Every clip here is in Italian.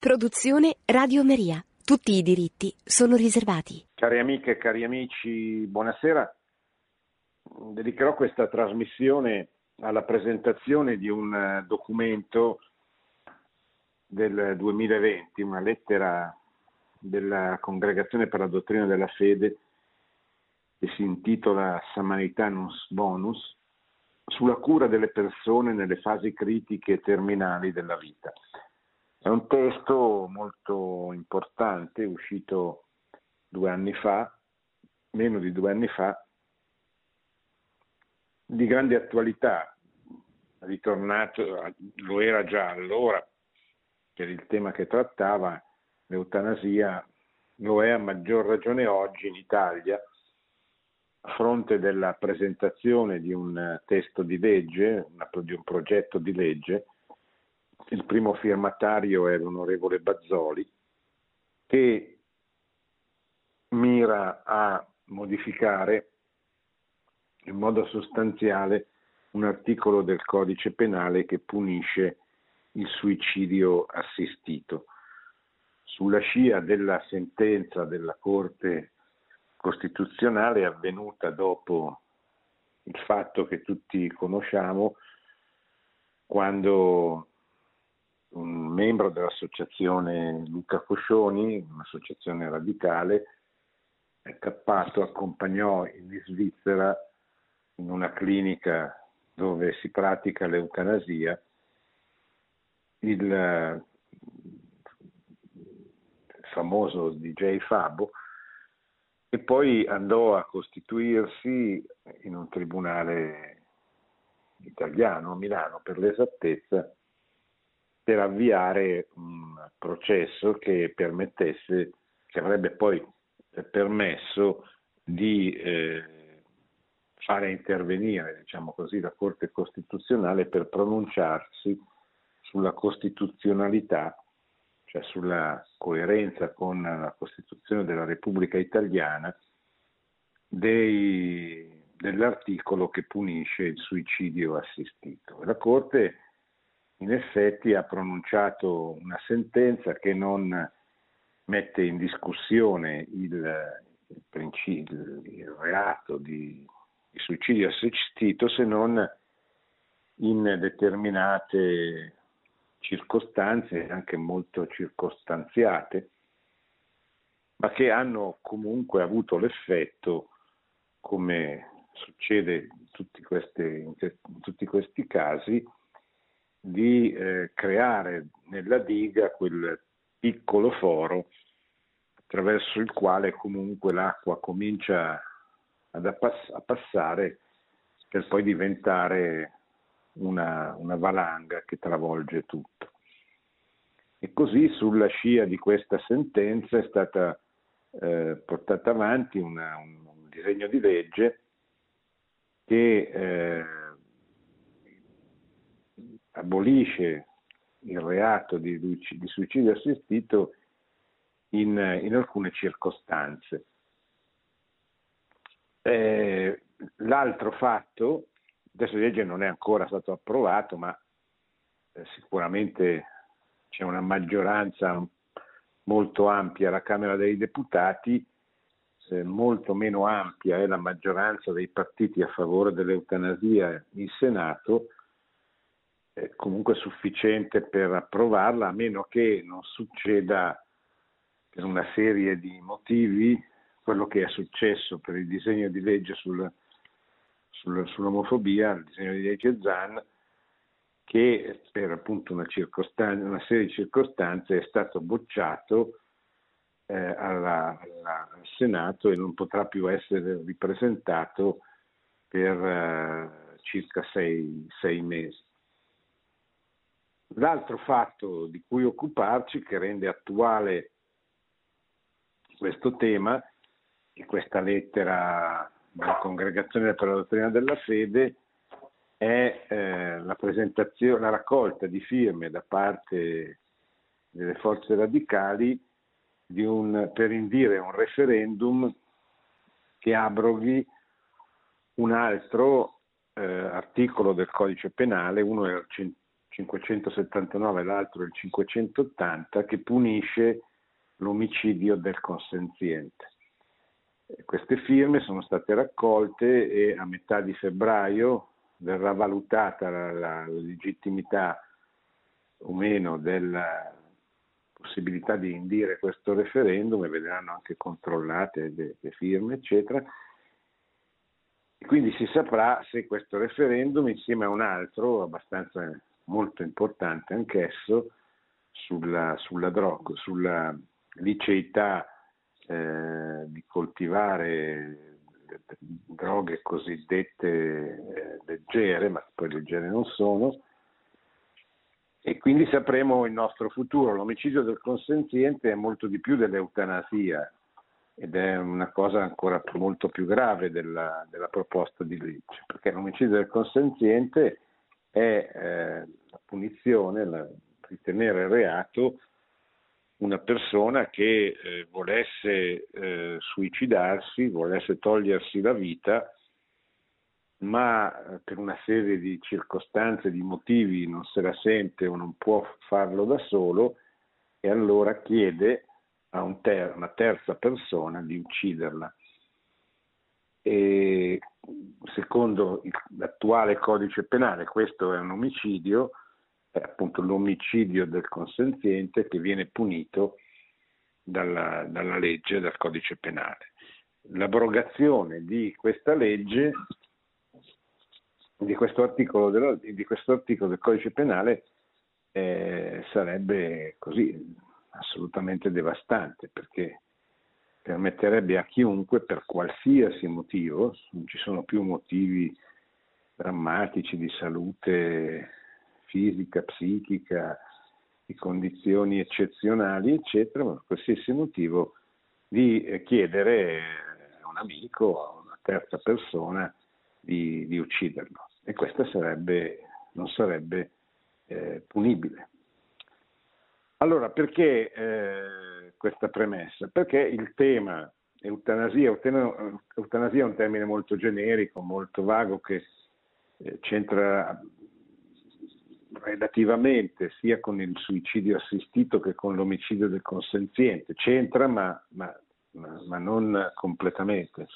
Produzione Radio Maria. Tutti i diritti sono riservati. Cari amiche e cari amici, buonasera. Dedicherò questa trasmissione alla presentazione di un eh, documento del 2020, una lettera della Congregazione per la Dottrina della Fede che si intitola Samaritanus Bonus sulla cura delle persone nelle fasi critiche e terminali della vita. È un testo molto importante, uscito due anni fa, meno di due anni fa, di grande attualità, ritornato, lo era già allora per il tema che trattava, l'eutanasia, lo è a maggior ragione oggi in Italia, a fronte della presentazione di un testo di legge, di un progetto di legge, il primo firmatario è l'onorevole Bazzoli, che mira a modificare in modo sostanziale un articolo del codice penale che punisce il suicidio assistito. Sulla scia della sentenza della Corte Costituzionale avvenuta dopo il fatto che tutti conosciamo, quando un membro dell'associazione Luca Coscioni, un'associazione radicale, è cappato, accompagnò in Svizzera in una clinica dove si pratica l'eutanasia il famoso DJ Fabo e poi andò a costituirsi in un tribunale italiano a Milano per l'esattezza per avviare un processo che permettesse, che avrebbe poi permesso di eh, fare intervenire, diciamo così, la Corte Costituzionale per pronunciarsi sulla costituzionalità, cioè sulla coerenza con la Costituzione della Repubblica Italiana dei, dell'articolo che punisce il suicidio assistito. La Corte in effetti ha pronunciato una sentenza che non mette in discussione il, il, il reato di, di, suicidio assistito se non in determinate circostanze, anche molto circostanziate, ma che hanno comunque avuto l'effetto, come succede in tutti, questi, in tutti questi casi, di eh, creare nella diga quel piccolo foro attraverso il quale comunque l'acqua comincia ad appass- a passare per poi diventare una, una valanga che travolge tutto. E così sulla scia di questa sentenza è stata eh, portata avanti una, un, un, disegno di legge che eh, abolisce il reato di, di suicidio assistito in, in alcune circostanze. Eh, l'altro fatto, adesso legge non è ancora stato approvato, ma eh, sicuramente c'è una maggioranza molto ampia alla Camera dei Deputati, eh, molto meno ampia è la maggioranza dei partiti a favore dell'eutanasia in Senato, comunque sufficiente per approvarla, a meno che non succeda per una serie di motivi quello che è successo per il disegno di legge sul, sul, sull'omofobia, il disegno di legge ZAN, che per appunto una, una serie di circostanze è stato bocciato eh, alla, alla, al Senato e non potrà più essere ripresentato per eh, circa sei, sei mesi. L'altro fatto di cui occuparci, che rende attuale questo tema, e questa lettera della Congregazione per la Dottrina della Fede, è eh, la la raccolta di firme da parte delle forze radicali un, per indire un referendum che abroghi un altro eh, articolo del codice penale, uno è 579 e l'altro il 580, che punisce l'omicidio del consenziente. Queste firme sono state raccolte e a metà di febbraio verrà valutata la, la legittimità o meno della possibilità di indire questo referendum e vedranno anche controllate le, le firme, eccetera. E quindi si saprà se questo referendum, insieme a un altro abbastanza molto importante anch'esso, sulla, sulla, droga, sulla liceità eh, di coltivare droghe cosiddette eh, leggere, ma poi leggere non sono, e quindi sapremo il nostro futuro. L'omicidio del consenziente è molto di più dell'eutanasia ed è una cosa ancora molto più grave della, della proposta di legge, perché l'omicidio del consenziente è eh, la punizione, la, ritenere reato una persona che eh, volesse eh, suicidarsi, volesse togliersi la vita, ma eh, per una serie di circostanze, di motivi non se la sente o non può farlo da solo e allora chiede a un ter- una terza persona di ucciderla. E secondo l'attuale codice penale questo è un omicidio, è appunto l'omicidio del consenziente che viene punito dalla, dalla legge, dal codice penale. L'abrogazione di questa legge, di questo articolo, della, di questo articolo del codice penale eh, sarebbe così assolutamente devastante perché permetterebbe a chiunque per qualsiasi motivo, non ci sono più motivi drammatici di salute fisica, psichica, di condizioni eccezionali, eccetera, ma qualsiasi motivo, di eh, chiedere a un amico, a una terza persona di, di ucciderlo. E questa sarebbe, non sarebbe eh, punibile. Allora, perché eh, questa premessa? Perché il tema eutanasia, eutanasia è un termine molto generico, molto vago, che eh, c'entra relativamente sia con il suicidio assistito che con l'omicidio del consenziente. C'entra, ma, ma, ma, non completamente.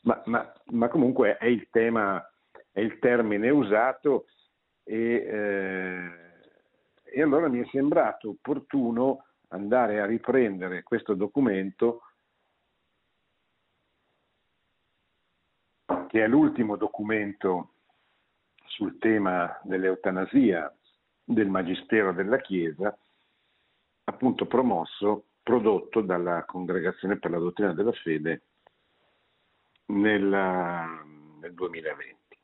Ma, ma, comunque è il tema, è il termine usato e, eh, e allora mi è sembrato opportuno andare a riprendere questo documento che è l'ultimo documento sul tema dell'eutanasia del Magistero della Chiesa, appunto promosso, prodotto dalla Congregazione per la Dottrina della Fede nella, nel 2020.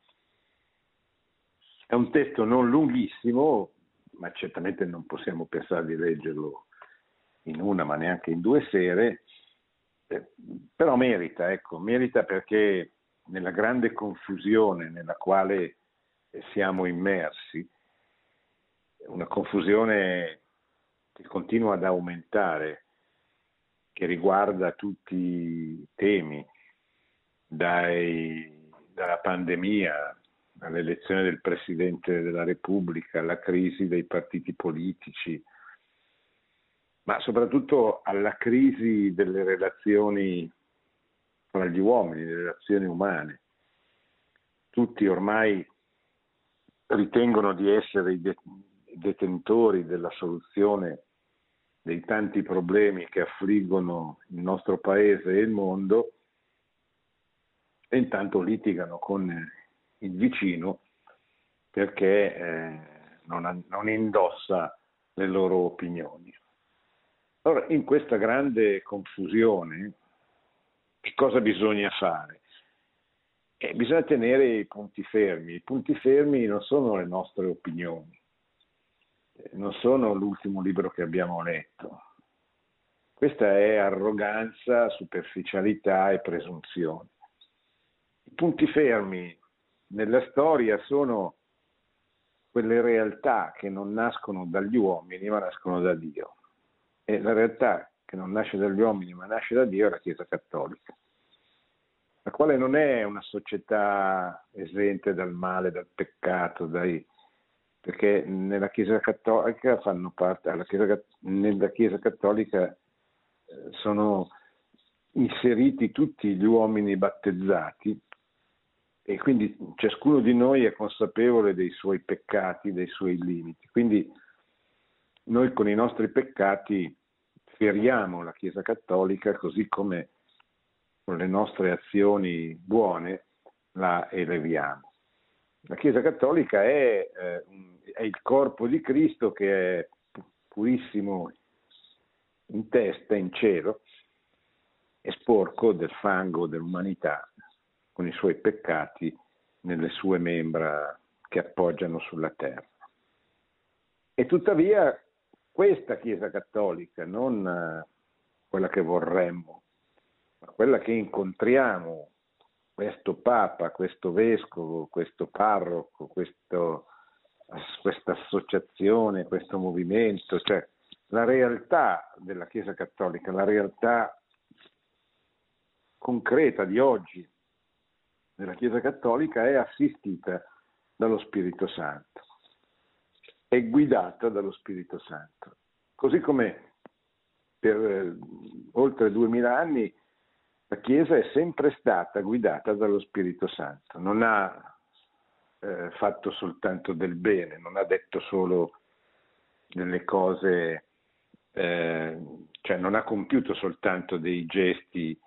È un testo non lunghissimo, ma certamente non possiamo pensare di leggerlo in una, ma neanche in due sere, eh, però merita, ecco, merita perché nella grande confusione nella quale siamo immersi, una confusione che continua ad aumentare, che riguarda tutti i temi, dai, dalla pandemia all'elezione del Presidente della Repubblica, alla crisi dei partiti politici, ma soprattutto alla crisi delle relazioni tra gli uomini, delle relazioni umane. Tutti ormai ritengono di essere i detentori della soluzione dei tanti problemi che affliggono il nostro paese e il mondo e intanto litigano con il vicino perché eh, non, non indossa le loro opinioni. Allora, in questa grande confusione, che cosa bisogna fare? Eh, bisogna tenere i punti fermi. I punti fermi non sono le nostre opinioni, eh, non sono l'ultimo libro che abbiamo letto. Questa è arroganza, superficialità e presunzione. I punti fermi nella storia sono quelle realtà che non nascono dagli uomini ma nascono da Dio. E la realtà che non nasce dagli uomini ma nasce da Dio è la Chiesa Cattolica la quale non è una società esente dal male, dal peccato, dai, perché nella Chiesa Cattolica fanno parte, Chiesa, nella Chiesa Cattolica eh, sono inseriti tutti gli uomini battezzati e quindi ciascuno di noi è consapevole dei suoi peccati, dei suoi limiti. Quindi noi con i nostri peccati feriamo la Chiesa Cattolica così come con le nostre azioni buone la eleviamo. La Chiesa Cattolica è, eh, è il corpo di Cristo che è purissimo in testa, in cielo, è sporco del fango dell'umanità con i suoi peccati nelle sue membra che appoggiano sulla terra. E tuttavia questa Chiesa cattolica, non eh, quella che vorremmo, ma quella che incontriamo, questo Papa, questo Vescovo, questo Parroco, questo, questa associazione, questo movimento, cioè la realtà della Chiesa cattolica, la realtà concreta di oggi della Chiesa cattolica è assistita dallo Spirito Santo è guidata dallo Spirito Santo. Così come per eh, oltre duemila anni la Chiesa è sempre stata guidata dallo Spirito Santo, non ha eh, fatto soltanto del bene, non ha detto solo delle cose, eh, cioè non ha compiuto soltanto dei gesti,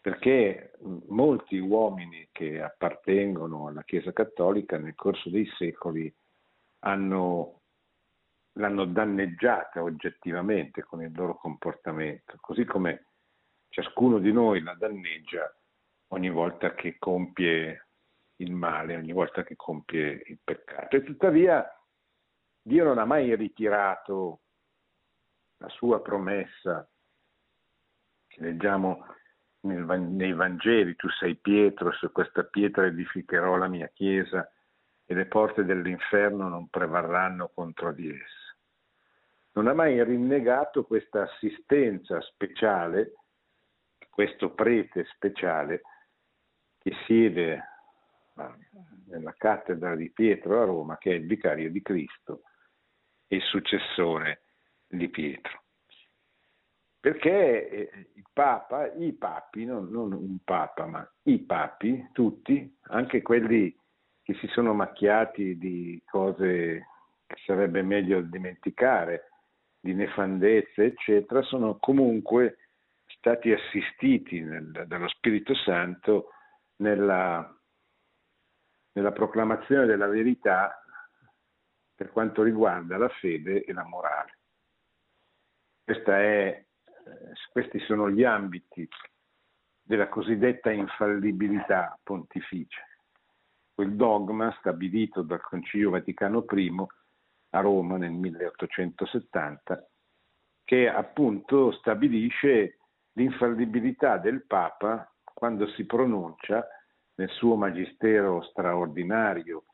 perché molti uomini che appartengono alla Chiesa Cattolica nel corso dei secoli hanno l'hanno danneggiata oggettivamente con il loro comportamento, così come ciascuno di noi la danneggia ogni volta che compie il male, ogni volta che compie il peccato. E tuttavia Dio non ha mai ritirato la sua promessa che leggiamo nei Vangeli, tu sei Pietro, su questa pietra edificherò la mia chiesa e le porte dell'inferno non prevarranno contro di essa non ha mai rinnegato questa assistenza speciale, questo prete speciale che siede nella cattedra di Pietro a Roma, che è il vicario di Cristo e successore di Pietro. Perché eh, il Papa, i papi, non, non un Papa, ma i papi, tutti, anche quelli che si sono macchiati di cose che sarebbe meglio dimenticare, di nefandezze, eccetera, sono comunque stati assistiti nel, dallo Spirito Santo nella, nella proclamazione della verità per quanto riguarda la fede e la morale. È, questi sono gli ambiti della cosiddetta infallibilità pontificia, quel dogma stabilito dal Concilio Vaticano I a Roma nel 1870, che appunto stabilisce l'infallibilità del Papa quando si pronuncia nel suo magistero straordinario,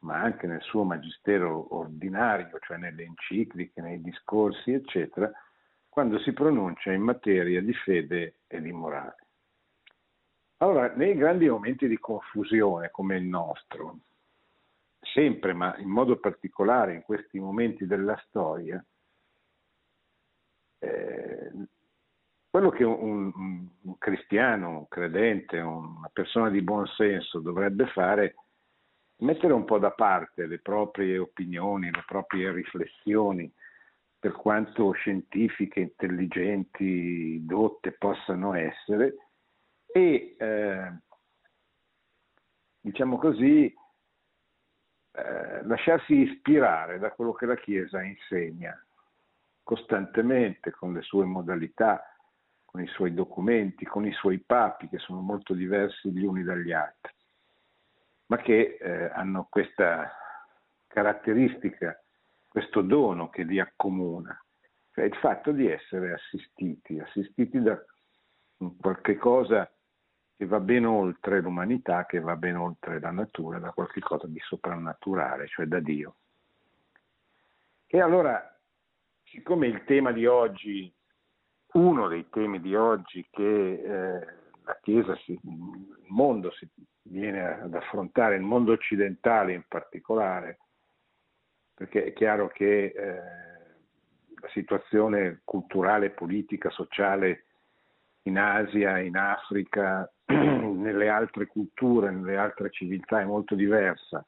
ma anche nel suo magistero ordinario, cioè nelle encicliche, nei discorsi, eccetera, quando si pronuncia in materia di fede e di morale. Allora, nei grandi momenti di confusione come il nostro, sempre, ma in modo particolare in questi momenti della storia, eh, quello che un, un, cristiano, un credente, una persona di buon senso dovrebbe fare è mettere un po' da parte le proprie opinioni, le proprie riflessioni, per quanto scientifiche, intelligenti, dotte possano essere, e eh, diciamo così, eh, lasciarsi ispirare da quello che la Chiesa insegna costantemente con le sue modalità, con i suoi documenti, con i suoi papi che sono molto diversi gli uni dagli altri, ma che eh, hanno questa caratteristica, questo dono che li accomuna, cioè il fatto di essere assistiti, assistiti da qualche cosa che va ben oltre l'umanità, che va ben oltre la natura, da qualcosa di soprannaturale, cioè da Dio. E allora, siccome il tema di oggi, uno dei temi di oggi che eh, la Chiesa, si, il mondo si viene ad affrontare, il mondo occidentale in particolare, perché è chiaro che eh, la situazione culturale, politica, sociale in Asia, in Africa, nelle altre culture, nelle altre civiltà è molto diversa.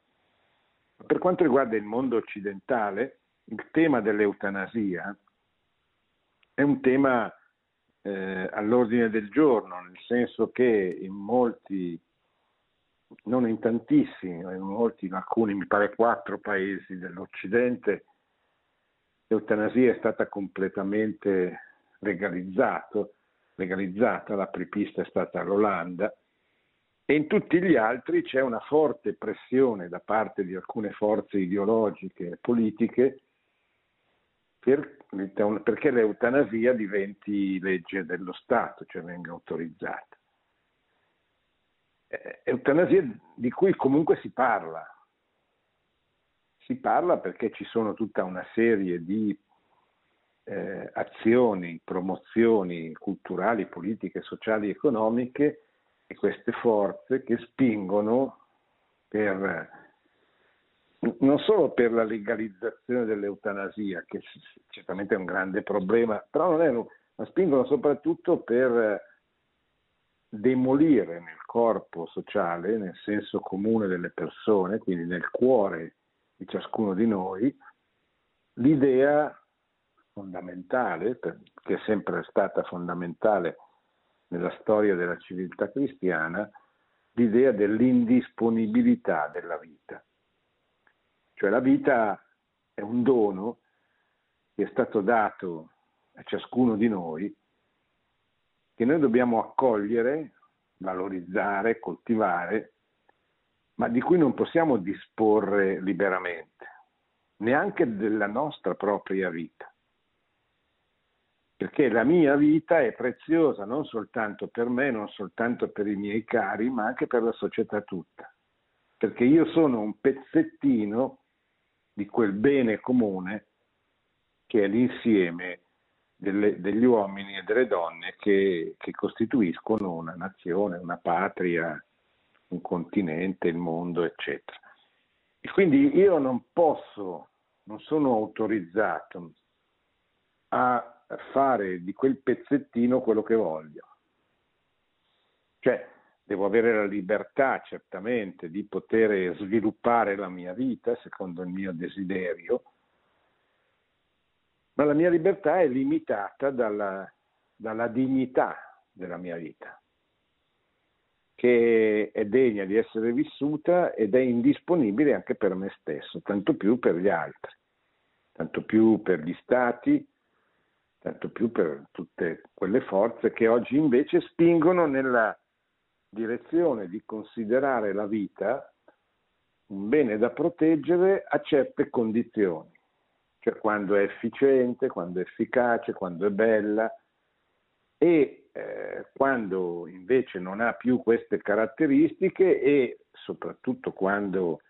Per quanto riguarda il mondo occidentale, il tema dell'eutanasia è un tema eh, all'ordine del giorno, nel senso che in molti, non in tantissimi, ma in molti, in alcuni, mi pare quattro paesi dell'Occidente, l'eutanasia è stata completamente legalizzata, la prepista è stata l'Olanda, e in tutti gli altri c'è una forte pressione da parte di alcune forze ideologiche e politiche per, perché l'eutanasia diventi legge dello Stato, cioè venga autorizzata. Eh, eutanasia di cui comunque si parla. Si parla perché ci sono tutta una serie di eh, azioni, promozioni culturali, politiche, sociali, economiche e queste forze che spingono per, non solo per la legalizzazione dell'eutanasia, che certamente è un grande problema, però è, ma spingono soprattutto per demolire nel corpo sociale, nel senso comune delle persone, quindi nel cuore di ciascuno di noi, l'idea fondamentale, che è sempre stata fondamentale nella storia della civiltà cristiana l'idea dell'indisponibilità della vita. Cioè la vita è un dono che è stato dato a ciascuno di noi, che noi dobbiamo accogliere, valorizzare, coltivare, ma di cui non possiamo disporre liberamente, neanche della nostra propria vita. Perché la mia vita è preziosa non soltanto per me, non soltanto per i miei cari, ma anche per la società tutta, perché io sono un pezzettino di quel bene comune che è l'insieme delle, degli uomini e delle donne che, che costituiscono una nazione, una patria, un continente, il mondo, eccetera. E quindi io non posso, non sono autorizzato a fare di quel pezzettino quello che voglio. Cioè, devo avere la libertà certamente di poter sviluppare la mia vita secondo il mio desiderio, ma la mia libertà è limitata dalla, dalla dignità della mia vita, che è degna di essere vissuta ed è indisponibile anche per me stesso, tanto più per gli altri, tanto più per gli stati, tanto più per tutte quelle forze che oggi invece spingono nella direzione di considerare la vita un bene da proteggere a certe condizioni, cioè quando è efficiente, quando è efficace, quando è bella. E eh, quando invece non ha più queste caratteristiche e soprattutto quando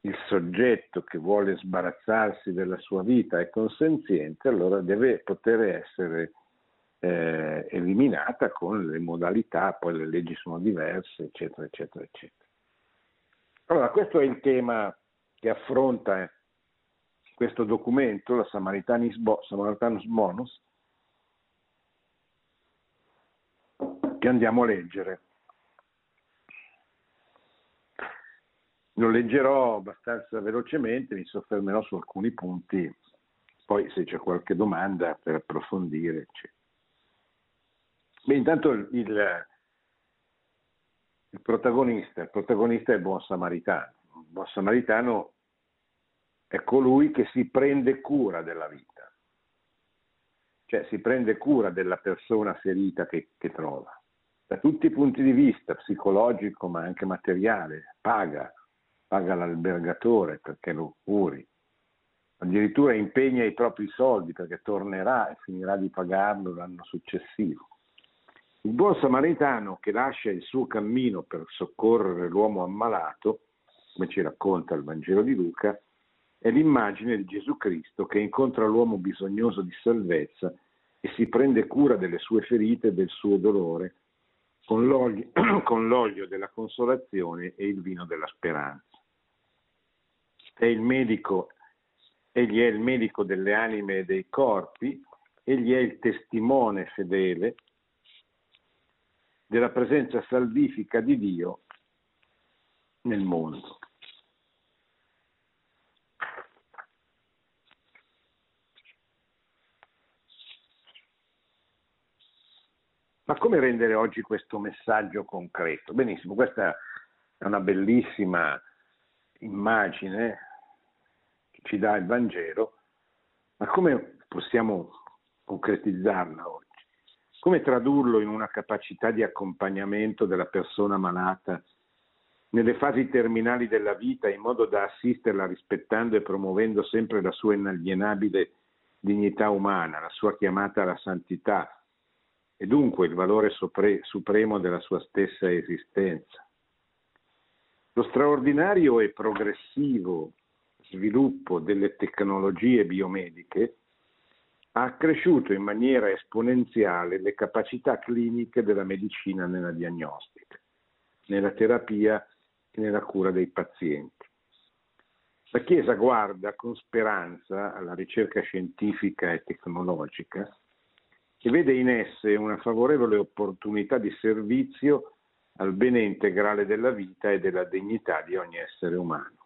il soggetto che vuole sbarazzarsi della sua vita è consenziente, allora deve poter essere eh, eliminata con le modalità, poi le leggi sono diverse, eccetera, eccetera, eccetera. Allora, questo è il tema che affronta questo documento, la Samaritanus Bonus, che andiamo a leggere. Lo leggerò abbastanza velocemente, mi soffermerò su alcuni punti, poi se c'è qualche domanda per approfondire. Eccetera. Beh, intanto il, il, protagonista, il protagonista è il buon samaritano. Il buon samaritano è colui che si prende cura della vita, cioè si prende cura della persona ferita che, che trova, da tutti i punti di vista, psicologico ma anche materiale, paga, paga l'albergatore perché lo curi, addirittura impegna i propri soldi perché tornerà e finirà di pagarlo l'anno successivo. Il buon samaritano che lascia il suo cammino per soccorrere l'uomo ammalato, come ci racconta il Vangelo di Luca, è l'immagine di Gesù Cristo che incontra l'uomo bisognoso di salvezza e si prende cura delle sue ferite e del suo dolore con l'olio, con l'olio della consolazione e il vino della speranza. È il medico egli è il medico delle anime e dei corpi, egli è il testimone fedele della presenza salvifica di Dio nel mondo. Ma come rendere oggi questo messaggio concreto? Benissimo, questa è una bellissima immagine che ci dà il Vangelo, ma come possiamo concretizzarla oggi? Come tradurlo in una capacità di accompagnamento della persona malata nelle fasi terminali della vita in modo da assisterla rispettando e promuovendo sempre la sua inalienabile dignità umana, la sua chiamata alla santità, e dunque il valore sopre- supremo della sua stessa esistenza. Lo straordinario e progressivo sviluppo delle tecnologie biomediche ha accresciuto in maniera esponenziale le capacità cliniche della medicina nella diagnostica, nella terapia e nella cura dei pazienti. La Chiesa guarda con speranza alla ricerca scientifica e tecnologica e vede in esse una favorevole opportunità di servizio al bene integrale della vita e della dignità di ogni essere umano.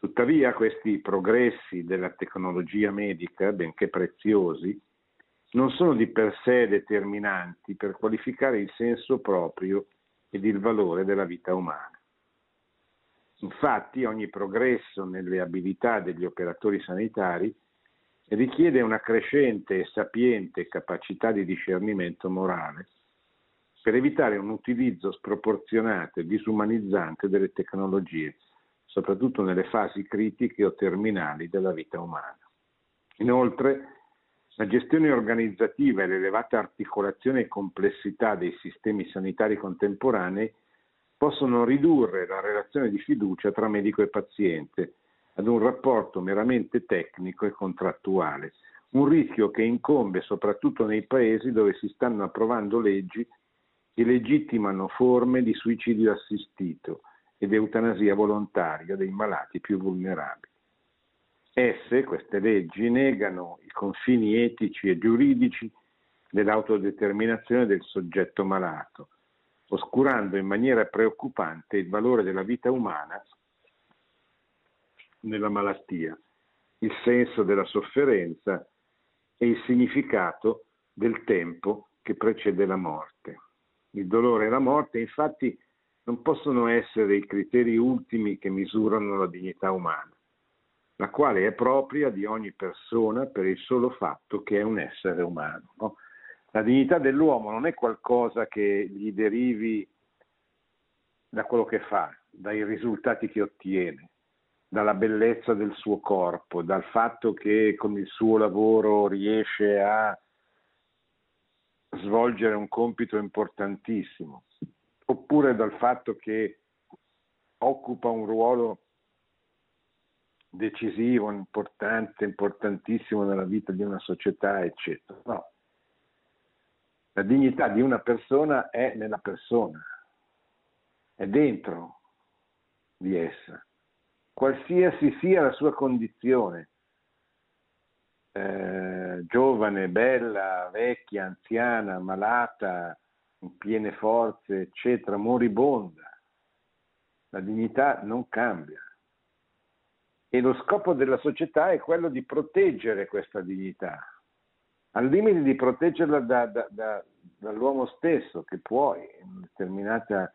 Tuttavia questi progressi della tecnologia medica, benché preziosi, non sono di per sé determinanti per qualificare il senso proprio ed il valore della vita umana. Infatti ogni progresso nelle abilità degli operatori sanitari richiede una crescente e sapiente capacità di discernimento morale per evitare un utilizzo sproporzionato e disumanizzante delle tecnologie, soprattutto nelle fasi critiche o terminali della vita umana. Inoltre, la gestione organizzativa e l'elevata articolazione e complessità dei sistemi sanitari contemporanei possono ridurre la relazione di fiducia tra medico e paziente ad un rapporto meramente tecnico e contrattuale, un rischio che incombe soprattutto nei paesi dove si stanno approvando leggi che legittimano forme di suicidio assistito ed eutanasia volontaria dei malati più vulnerabili. Esse, queste leggi, negano i confini etici e giuridici dell'autodeterminazione del soggetto malato, oscurando in maniera preoccupante il valore della vita umana nella malattia, il senso della sofferenza e il significato del tempo che precede la morte. Il dolore e la morte infatti non possono essere i criteri ultimi che misurano la dignità umana, la quale è propria di ogni persona per il solo fatto che è un essere umano. No? La dignità dell'uomo non è qualcosa che gli derivi da quello che fa, dai risultati che ottiene, dalla bellezza del suo corpo, dal fatto che con il suo lavoro riesce a svolgere un compito importantissimo, oppure dal fatto che occupa un ruolo decisivo, importante, importantissimo nella vita di una società, eccetera. No. La dignità di una persona è nella persona, è dentro di essa qualsiasi sia la sua condizione, eh, giovane, bella, vecchia, anziana, malata, in piene forze, eccetera, moribonda. La dignità non cambia. E lo scopo della società è quello di proteggere questa dignità, al limite di proteggerla da, da, da, dall'uomo stesso, che poi in determinate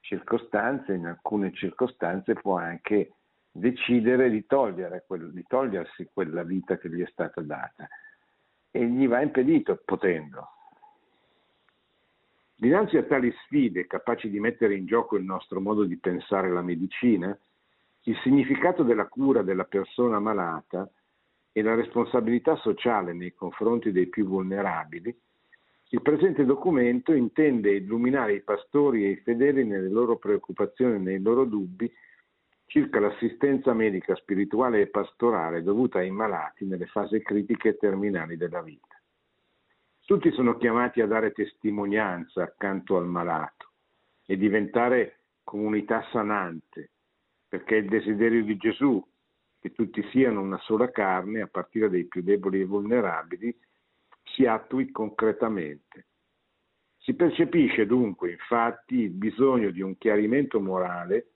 circostanze, in alcune circostanze può anche decidere di, quel, di togliersi quella vita che gli è stata data e gli va impedito potendo. Dinanzi a tali sfide capaci di mettere in gioco il nostro modo di pensare la medicina, il significato della cura della persona malata e la responsabilità sociale nei confronti dei più vulnerabili, il presente documento intende illuminare i pastori e i fedeli nelle loro preoccupazioni e nei loro dubbi circa l'assistenza medica, spirituale e pastorale dovuta ai malati nelle fasi critiche e terminali della vita. Tutti sono chiamati a dare testimonianza accanto al malato e diventare comunità sanante, perché è il desiderio di Gesù che tutti siano una sola carne, a partire dai più deboli e vulnerabili, si attui concretamente. Si percepisce dunque, infatti, il bisogno di un chiarimento morale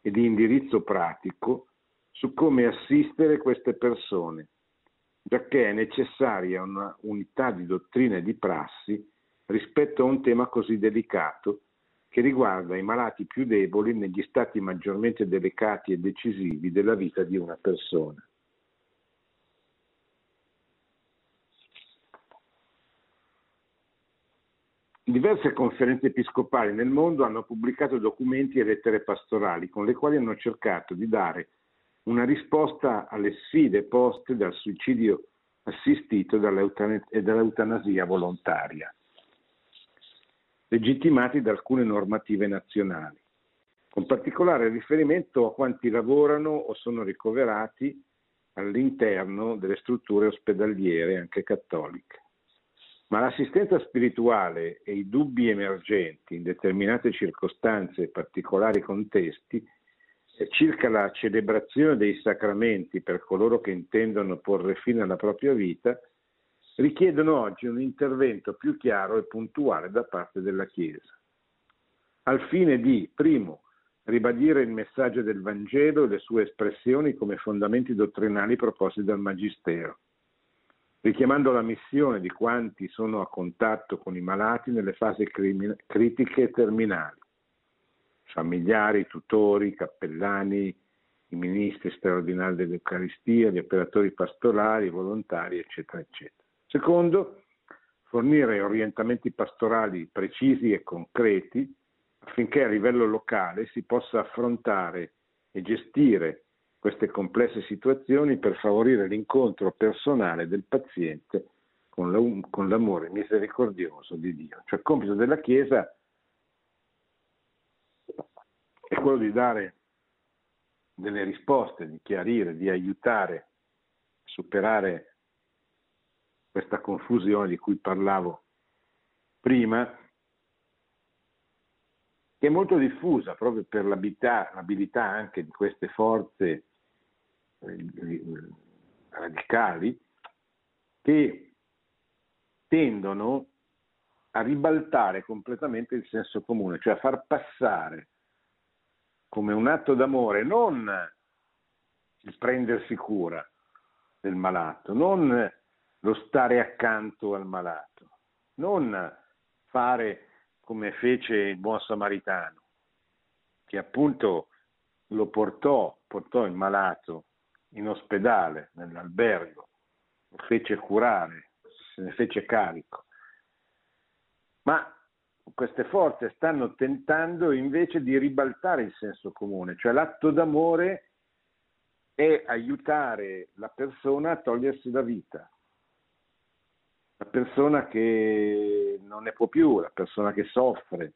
e di indirizzo pratico su come assistere queste persone, giacché è necessaria una unità di dottrina e di prassi rispetto a un tema così delicato che riguarda i malati più deboli negli stati maggiormente delicati e decisivi della vita di una persona. Diverse conferenze episcopali nel mondo hanno pubblicato documenti e lettere pastorali con le quali hanno cercato di dare una risposta alle sfide poste dal suicidio assistito e dall'eutanasia volontaria legittimati da alcune normative nazionali, con particolare riferimento a quanti lavorano o sono ricoverati all'interno delle strutture ospedaliere, anche cattoliche. Ma l'assistenza spirituale e i dubbi emergenti in determinate circostanze e particolari contesti circa la celebrazione dei sacramenti per coloro che intendono porre fine alla propria vita richiedono oggi un intervento più chiaro e puntuale da parte della Chiesa, al fine di, primo, ribadire il messaggio del Vangelo e le sue espressioni come fondamenti dottrinali proposti dal Magistero, richiamando la missione di quanti sono a contatto con i malati nelle fasi critiche e terminali, familiari, tutori, cappellani, i ministri straordinari dell'Eucaristia, gli operatori pastorali, i volontari, eccetera, eccetera. Secondo, fornire orientamenti pastorali precisi e concreti affinché a livello locale si possa affrontare e gestire queste complesse situazioni per favorire l'incontro personale del paziente con, la, con l'amore misericordioso di Dio. Cioè il compito della Chiesa è quello di dare delle risposte, di chiarire, di aiutare a superare questa confusione di cui parlavo prima, che è molto diffusa proprio per l'abilità, l'abilità anche di queste forze eh, radicali che tendono a ribaltare completamente il senso comune, cioè a far passare come un atto d'amore non il prendersi cura del malato, non lo stare accanto al malato, non fare come fece il buon samaritano, che appunto lo portò, portò il malato in ospedale, nell'albergo, lo fece curare, se ne fece carico. Ma queste forze stanno tentando invece di ribaltare il senso comune, cioè l'atto d'amore è aiutare la persona a togliersi la vita, la persona che non ne può più, la persona che soffre,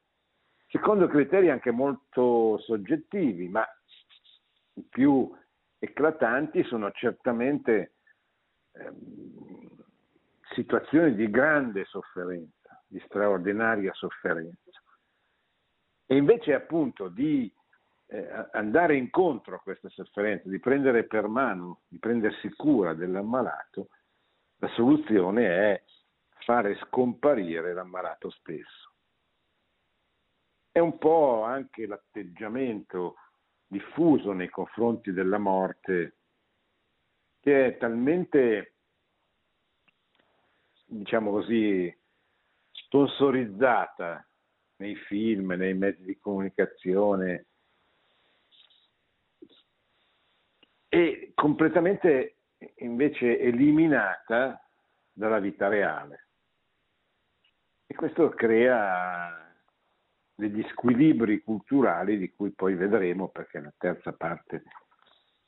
secondo criteri anche molto soggettivi, ma i più eclatanti sono certamente eh, situazioni di grande sofferenza, di straordinaria sofferenza. E invece appunto di eh, andare incontro a questa sofferenza, di prendere per mano, di prendersi cura dell'ammalato, la soluzione è fare scomparire l'ammalato stesso. È un po' anche l'atteggiamento diffuso nei confronti della morte che è talmente, diciamo così, sponsorizzata nei film, nei mezzi di comunicazione e completamente invece eliminata dalla vita reale. E questo crea degli squilibri culturali di cui poi vedremo perché la terza parte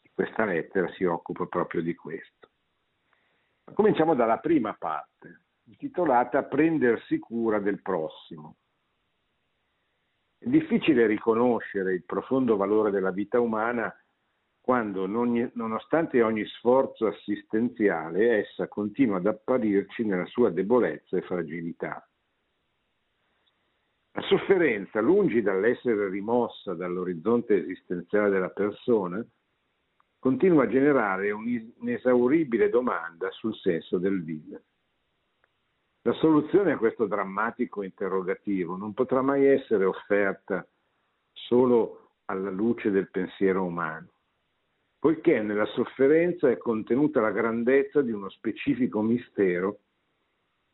di questa lettera si occupa proprio di questo. Cominciamo dalla prima parte, intitolata Prendersi cura del prossimo. È difficile riconoscere il profondo valore della vita umana quando, nonostante ogni sforzo assistenziale, essa continua ad apparirci nella sua debolezza e fragilità. La sofferenza, lungi dall'essere rimossa dall'orizzonte esistenziale della persona, continua a generare un'inesauribile domanda sul senso del vivere. La soluzione a questo drammatico interrogativo non potrà mai essere offerta solo alla luce del pensiero umano, poiché nella sofferenza è contenuta la grandezza di uno specifico mistero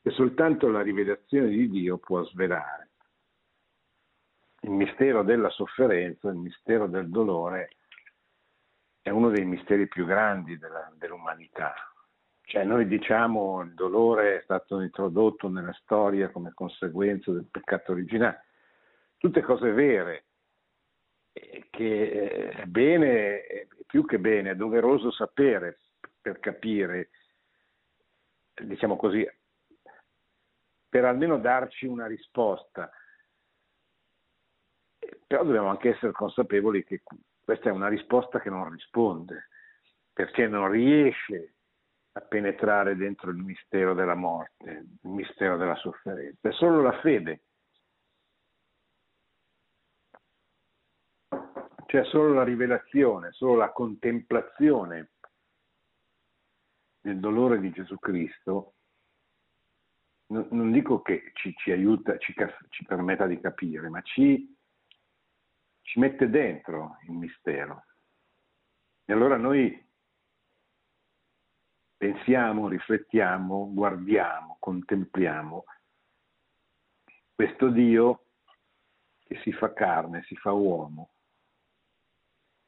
che soltanto la rivelazione di Dio può svelare. Il mistero della sofferenza, il mistero del dolore, è uno dei misteri più grandi della, dell'umanità. Cioè noi diciamo il dolore è stato introdotto nella storia come conseguenza del peccato originale, tutte cose vere, che è bene, più che bene, è doveroso sapere per capire, diciamo così, per almeno darci una risposta. Però dobbiamo anche essere consapevoli che questa è una risposta che non risponde, perché non riesce a penetrare dentro il mistero della morte, il mistero della sofferenza. È solo la fede C'è solo la rivelazione, solo la contemplazione del dolore di Gesù Cristo. Non, non dico che ci, ci aiuta, ci, ci, permetta di capire, ma ci, ci mette dentro il mistero. E allora noi pensiamo, riflettiamo, guardiamo, contempliamo questo Dio che si fa carne, si fa uomo,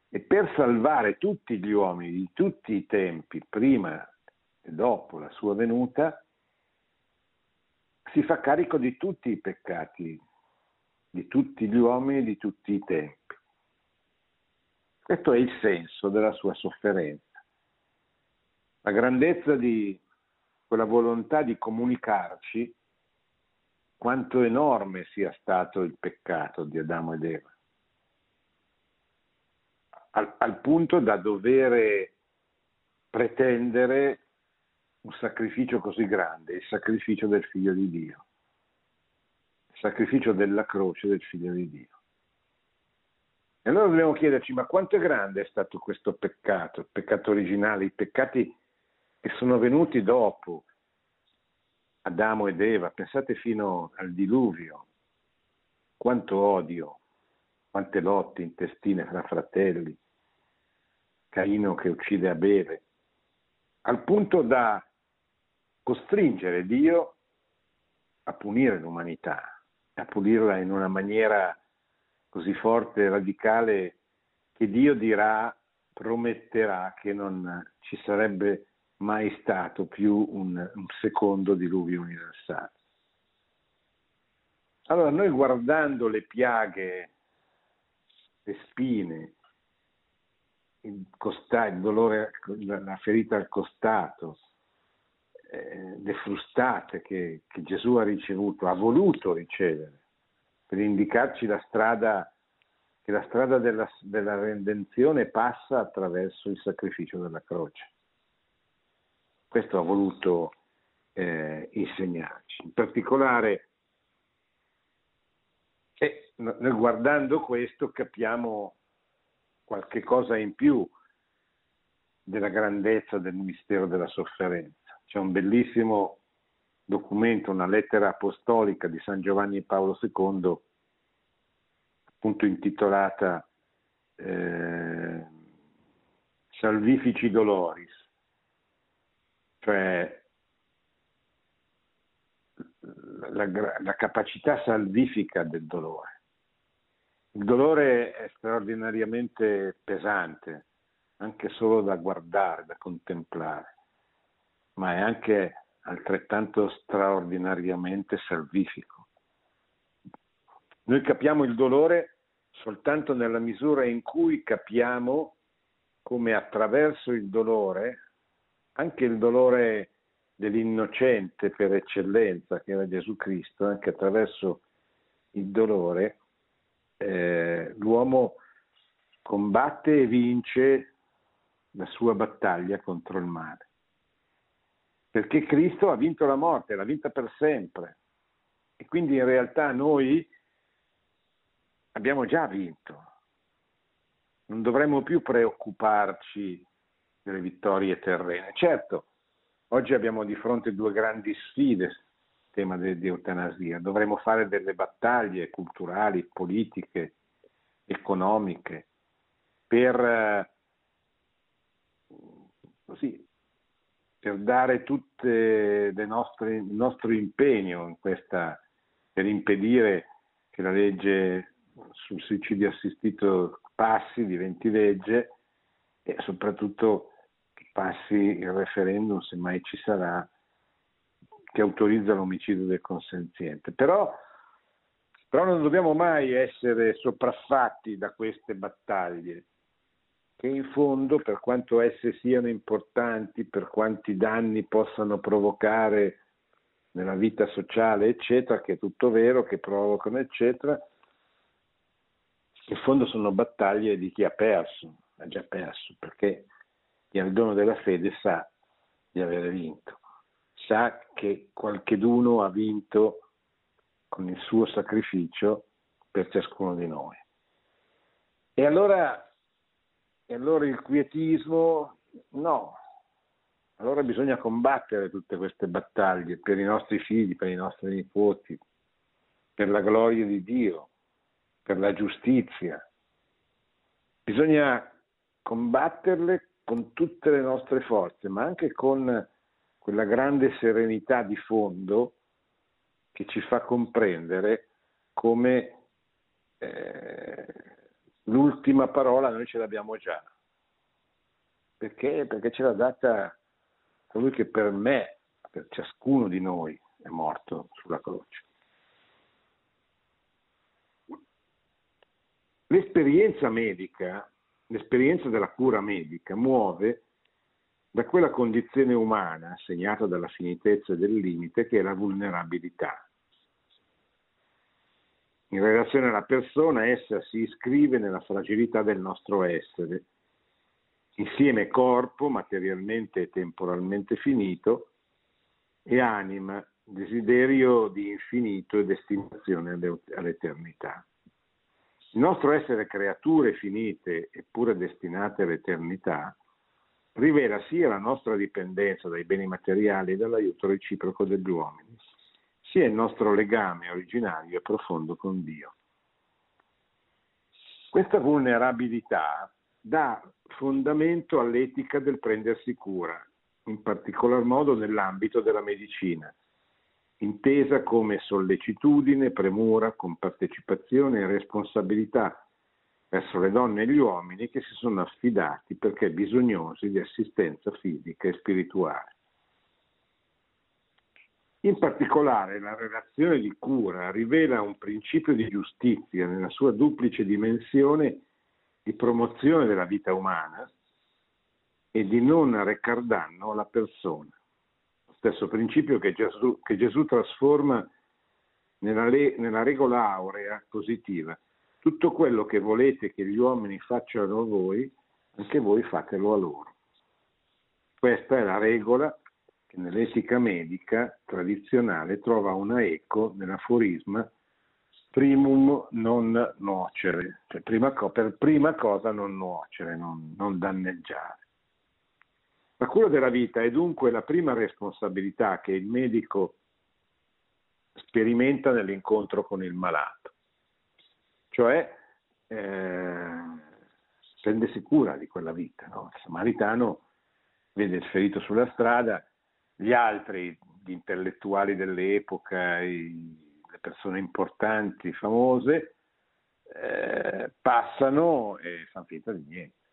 e per salvare tutti gli uomini di tutti i tempi, prima e dopo la sua venuta, si fa carico di tutti i peccati, di tutti gli uomini di tutti i tempi. Questo è il senso della sua sofferenza. La grandezza di quella volontà di comunicarci quanto enorme sia stato il peccato di Adamo ed Eva al, al punto da dover pretendere un sacrificio così grande, il sacrificio del figlio di Dio, il sacrificio della croce del figlio di Dio. E allora dobbiamo chiederci, ma quanto è grande è stato questo peccato, il peccato originale, i peccati che sono venuti dopo Adamo ed Eva, pensate fino al diluvio, quanto odio, quante lotte intestine fra fratelli, Caino che uccide Abele, al punto da costringere Dio a punire l'umanità, a punirla in una maniera così forte e radicale che Dio dirà, prometterà che non ci sarebbe mai stato più un, un secondo diluvio universale. Allora noi guardando le piaghe, le spine, il, costa, il dolore, la ferita al costato, eh, le frustate che, che, Gesù ha ricevuto, ha voluto ricevere, per indicarci la strada, che la strada della, della redenzione passa attraverso il sacrificio della croce. Questo ha voluto eh, insegnarci. In particolare, eh, noi guardando questo capiamo qualche cosa in più della grandezza del mistero della sofferenza. C'è un bellissimo documento, una lettera apostolica di San Giovanni Paolo II, appunto intitolata eh, Salvifici Doloris, cioè la, la capacità salvifica del dolore. Il dolore è straordinariamente pesante, anche solo da guardare, da contemplare, ma è anche altrettanto straordinariamente salvifico. Noi capiamo il dolore soltanto nella misura in cui capiamo come attraverso il dolore, anche il dolore dell'innocente per eccellenza che era Gesù Cristo, anche attraverso il dolore eh, l'uomo combatte e vince la sua battaglia contro il male. Perché Cristo ha vinto la morte, l'ha vinta per sempre. E quindi in realtà noi abbiamo già vinto. Non dovremmo più preoccuparci delle vittorie terrene. Certo, oggi abbiamo di fronte due grandi sfide, tema di, di eutanasia. Dovremo fare delle battaglie culturali, politiche, economiche per, eh, così, per dare tutto il nostro impegno in questa, per impedire che la legge sul suicidio assistito passi, diventi legge e soprattutto passi il referendum, se mai ci sarà, che autorizza l'omicidio del consenziente. Però, però non dobbiamo mai essere sopraffatti da queste battaglie, che in fondo, per quanto esse siano importanti, per quanti danni possano provocare nella vita sociale, eccetera, che è tutto vero, che provocano, eccetera, in fondo sono battaglie di chi ha perso, ha già perso, perché chi ha il dono della fede sa di avere vinto, sa che qualcheduno ha vinto con il suo sacrificio per ciascuno di noi. E allora, e allora il quietismo no, allora bisogna combattere tutte queste battaglie per i nostri figli, per i nostri nipoti, per la gloria di Dio, per la giustizia. Bisogna combatterle con tutte le nostre forze, ma anche con quella grande serenità di fondo che ci fa comprendere come eh, l'ultima parola noi ce l'abbiamo già. Perché? Perché ce l'ha data colui che per me, per ciascuno di noi, è morto sulla croce. L'esperienza medica, l'esperienza della cura medica muove da quella condizione umana segnata dalla finitezza del limite che è la vulnerabilità. In relazione alla persona essa si iscrive nella fragilità del nostro essere, insieme corpo materialmente e temporalmente finito e anima, desiderio di infinito e destinazione all'eternità. Il nostro essere creature finite eppure destinate all'eternità rivela sia la nostra dipendenza dai beni materiali e dall'aiuto reciproco degli uomini, sia il nostro legame originario e profondo con Dio. Questa vulnerabilità dà fondamento all'etica del prendersi cura, in particolar modo nell'ambito della medicina, intesa come sollecitudine, premura, compartecipazione e responsabilità verso le donne e gli uomini che si sono affidati perché bisognosi di assistenza fisica e spirituale. In particolare la relazione di cura rivela un principio di giustizia nella sua duplice dimensione di promozione della vita umana e di non recar danno alla persona stesso principio che Gesù, che Gesù trasforma nella, le, nella regola aurea positiva. Tutto quello che volete che gli uomini facciano a voi, anche voi fatelo a loro. Questa è la regola che nell'etica medica tradizionale trova una eco nell'aforisma primum non nuocere, cioè prima, per prima cosa non nuocere, non, non danneggiare. La cura della vita è dunque la prima responsabilità che il medico sperimenta nell'incontro con il malato, cioè eh, prendersi cura di quella vita. No? Il samaritano vede il ferito sulla strada, gli altri, gli intellettuali dell'epoca, i, le persone importanti, famose, eh, passano e fanno finta di niente.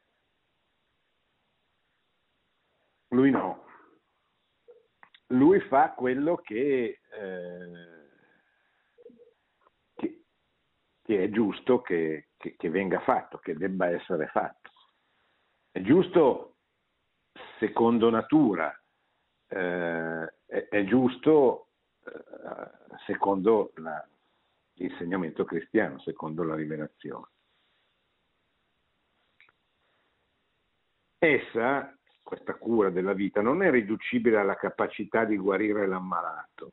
Lui no. Lui fa quello che, eh, che, che è giusto che, che, venga fatto, che debba essere fatto. È giusto secondo natura, eh, è, è, giusto eh, secondo la, l'insegnamento cristiano, secondo la rivelazione. Essa questa cura della vita, non è riducibile alla capacità di guarire l'ammalato,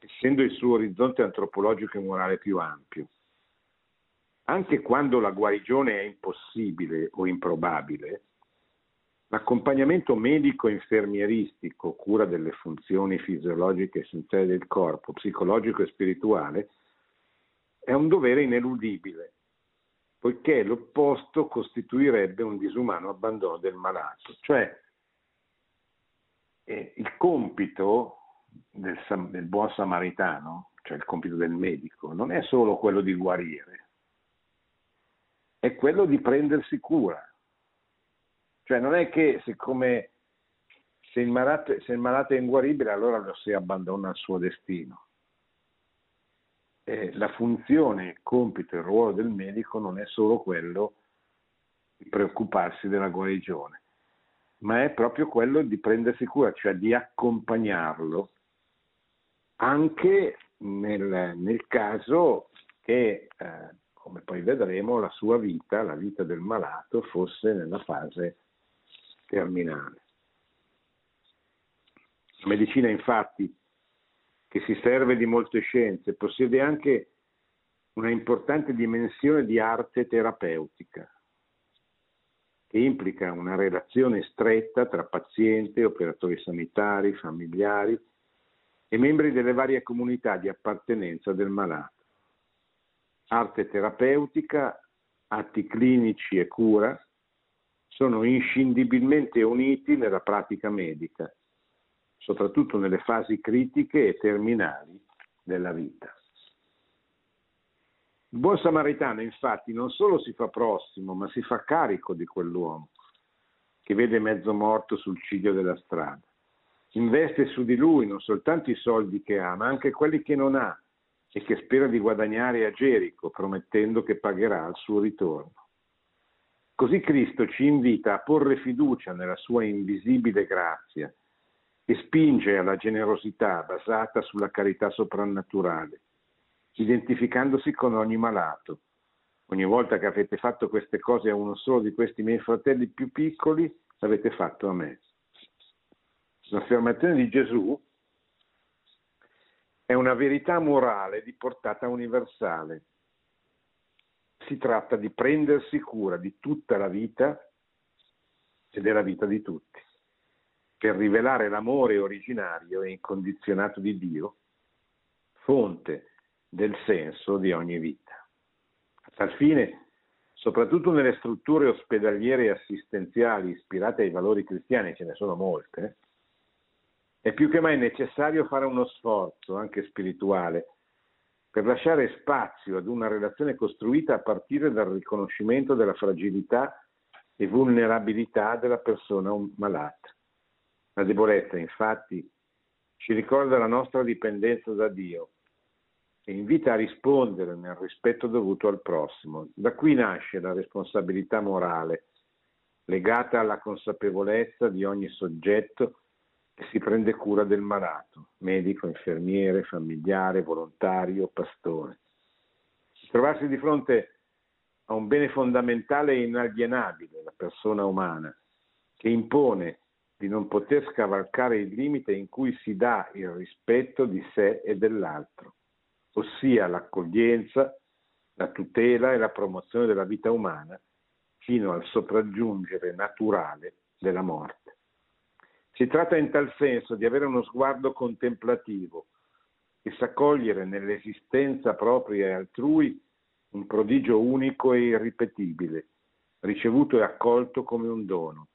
essendo il suo orizzonte antropologico e morale più ampio. Anche quando la guarigione è impossibile o improbabile, L'accompagnamento medico-infermieristico, cura delle funzioni fisiologiche essenziali del corpo, psicologico e spirituale, è un dovere ineludibile, poiché l'opposto costituirebbe un disumano abbandono del malato. Cioè, eh, il compito del, del buon samaritano, cioè il compito del medico, non è solo quello di guarire, è quello di prendersi cura. Cioè non è che siccome se il, malato, se il malato è inguaribile allora lo si abbandona al suo destino. Eh, la funzione, il compito, il ruolo del medico non è solo quello di preoccuparsi della guarigione, ma è proprio quello di prendersi cura, cioè di accompagnarlo anche nel, nel caso che, eh, come poi vedremo, la sua vita, la vita del malato, fosse nella fase terminale. La medicina infatti, che si serve di molte scienze, possiede anche una importante dimensione di arte terapeutica, che implica una relazione stretta tra paziente, operatori sanitari, familiari e membri delle varie comunità di appartenenza del malato. Arte terapeutica, atti clinici e cura sono inscindibilmente uniti nella pratica medica, soprattutto nelle fasi critiche e terminali della vita. Il buon samaritano infatti non solo si fa prossimo, ma si fa carico di quell'uomo che vede mezzo morto sul ciglio della strada investe su di lui non soltanto i soldi che ha, ma anche quelli che non ha e che spera di guadagnare a Gerico, promettendo che pagherà al suo ritorno. Così Cristo ci invita a porre fiducia nella sua invisibile grazia e spinge alla generosità basata sulla carità soprannaturale, identificandosi con ogni malato. Ogni volta che avete fatto queste cose a uno solo di questi miei fratelli più piccoli, l'avete fatto a me l'affermazione di Gesù è una verità morale di portata universale. Si tratta di prendersi cura di tutta la vita e della vita di tutti, per rivelare l'amore originario e incondizionato di Dio, fonte del senso di ogni vita. A tal fine, soprattutto nelle strutture ospedaliere e assistenziali ispirate ai valori cristiani, ce ne sono molte, è più che mai necessario fare uno sforzo, anche spirituale, per lasciare spazio ad una relazione costruita a partire dal riconoscimento della fragilità e vulnerabilità della persona malata. La debolezza, infatti, ci ricorda la nostra dipendenza da Dio e invita a rispondere nel rispetto dovuto al prossimo. Da qui nasce la responsabilità morale, legata alla consapevolezza di ogni soggetto e si prende cura del malato, medico, infermiere, familiare, volontario, pastore. Trovarsi di fronte a un bene fondamentale e inalienabile, la persona umana, che impone di non poter scavalcare il limite in cui si dà il rispetto di sé e dell'altro, ossia l'accoglienza, la tutela e la promozione della vita umana fino al sopraggiungere naturale della morte. Si tratta in tal senso di avere uno sguardo contemplativo e sa cogliere nell'esistenza propria e altrui un prodigio unico e irripetibile, ricevuto e accolto come un dono.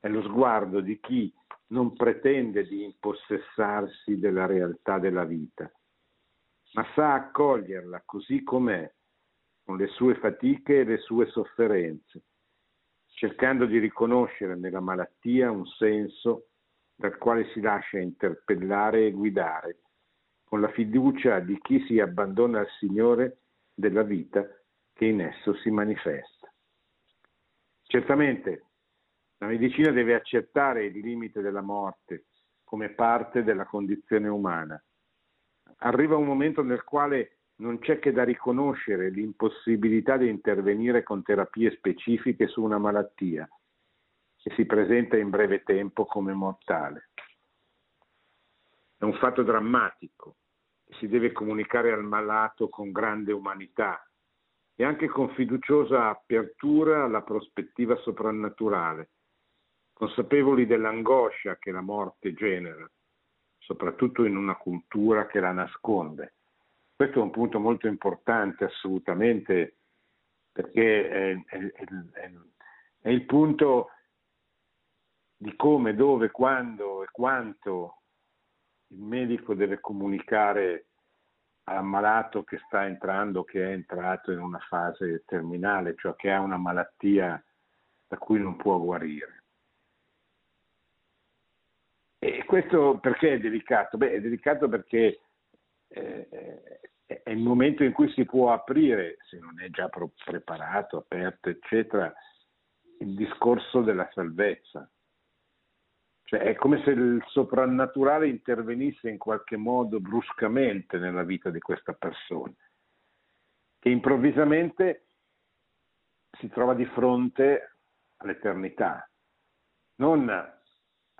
È lo sguardo di chi non pretende di impossessarsi della realtà della vita, ma sa accoglierla così com'è, con le sue fatiche e le sue sofferenze, cercando di riconoscere nella malattia un senso dal quale si lascia interpellare e guidare, con la fiducia di chi si abbandona al Signore della vita che in esso si manifesta. Certamente la medicina deve accettare il limite della morte come parte della condizione umana. Arriva un momento nel quale non c'è che da riconoscere l'impossibilità di intervenire con terapie specifiche su una malattia che si presenta in breve tempo come mortale. È un fatto drammatico che si deve comunicare al malato con grande umanità e anche con fiduciosa apertura alla prospettiva soprannaturale, consapevoli dell'angoscia che la morte genera, soprattutto in una cultura che la nasconde. Questo è un punto molto importante, assolutamente, perché è, è, è, è il punto di come, dove, quando e quanto il medico deve comunicare all'ammalato che sta entrando, che è entrato in una fase terminale, cioè che ha una malattia da cui non può guarire. E questo perché è delicato? Beh, è delicato perché eh, è il momento in cui si può aprire, se non è già preparato, aperto, eccetera, il discorso della salvezza. Cioè è come se il soprannaturale intervenisse in qualche modo bruscamente nella vita di questa persona, che improvvisamente si trova di fronte all'eternità, non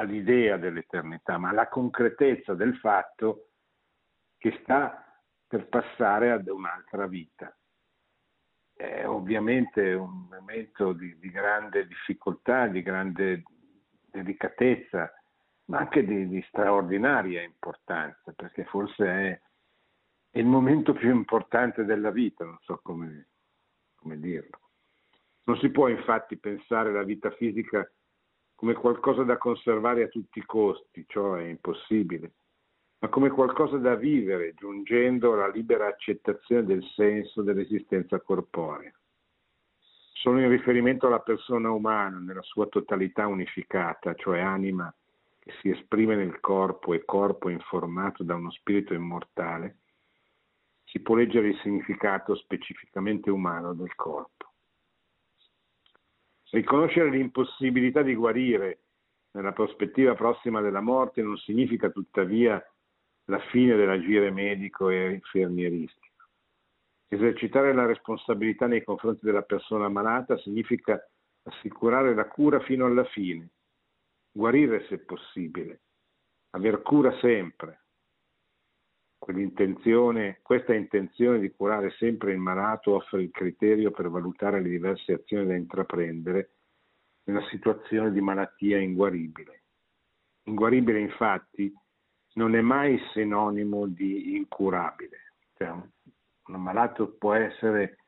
all'idea dell'eternità, ma alla concretezza del fatto che sta per passare ad un'altra vita. È ovviamente un momento di, di grande difficoltà, di grande delicatezza, ma anche di, di straordinaria importanza, perché forse è, è, il momento più importante della vita, non so come, come dirlo. Non si può infatti pensare la vita fisica come qualcosa da conservare a tutti i costi, ciò è impossibile, ma come qualcosa da vivere, giungendo alla libera accettazione del senso dell'esistenza corporea. Solo in riferimento alla persona umana nella sua totalità unificata, cioè anima che si esprime nel corpo e corpo informato da uno spirito immortale, si può leggere il significato specificamente umano del corpo. Riconoscere l'impossibilità di guarire nella prospettiva prossima della morte non significa tuttavia la fine dell'agire medico e infermieristico. Esercitare la responsabilità nei confronti della persona malata significa assicurare la cura fino alla fine, guarire se possibile, aver cura sempre. Questa intenzione di curare sempre il malato offre il criterio per valutare le diverse azioni da intraprendere nella situazione di malattia inguaribile. Inguaribile infatti non è mai sinonimo di incurabile. Cioè, un ammalato può essere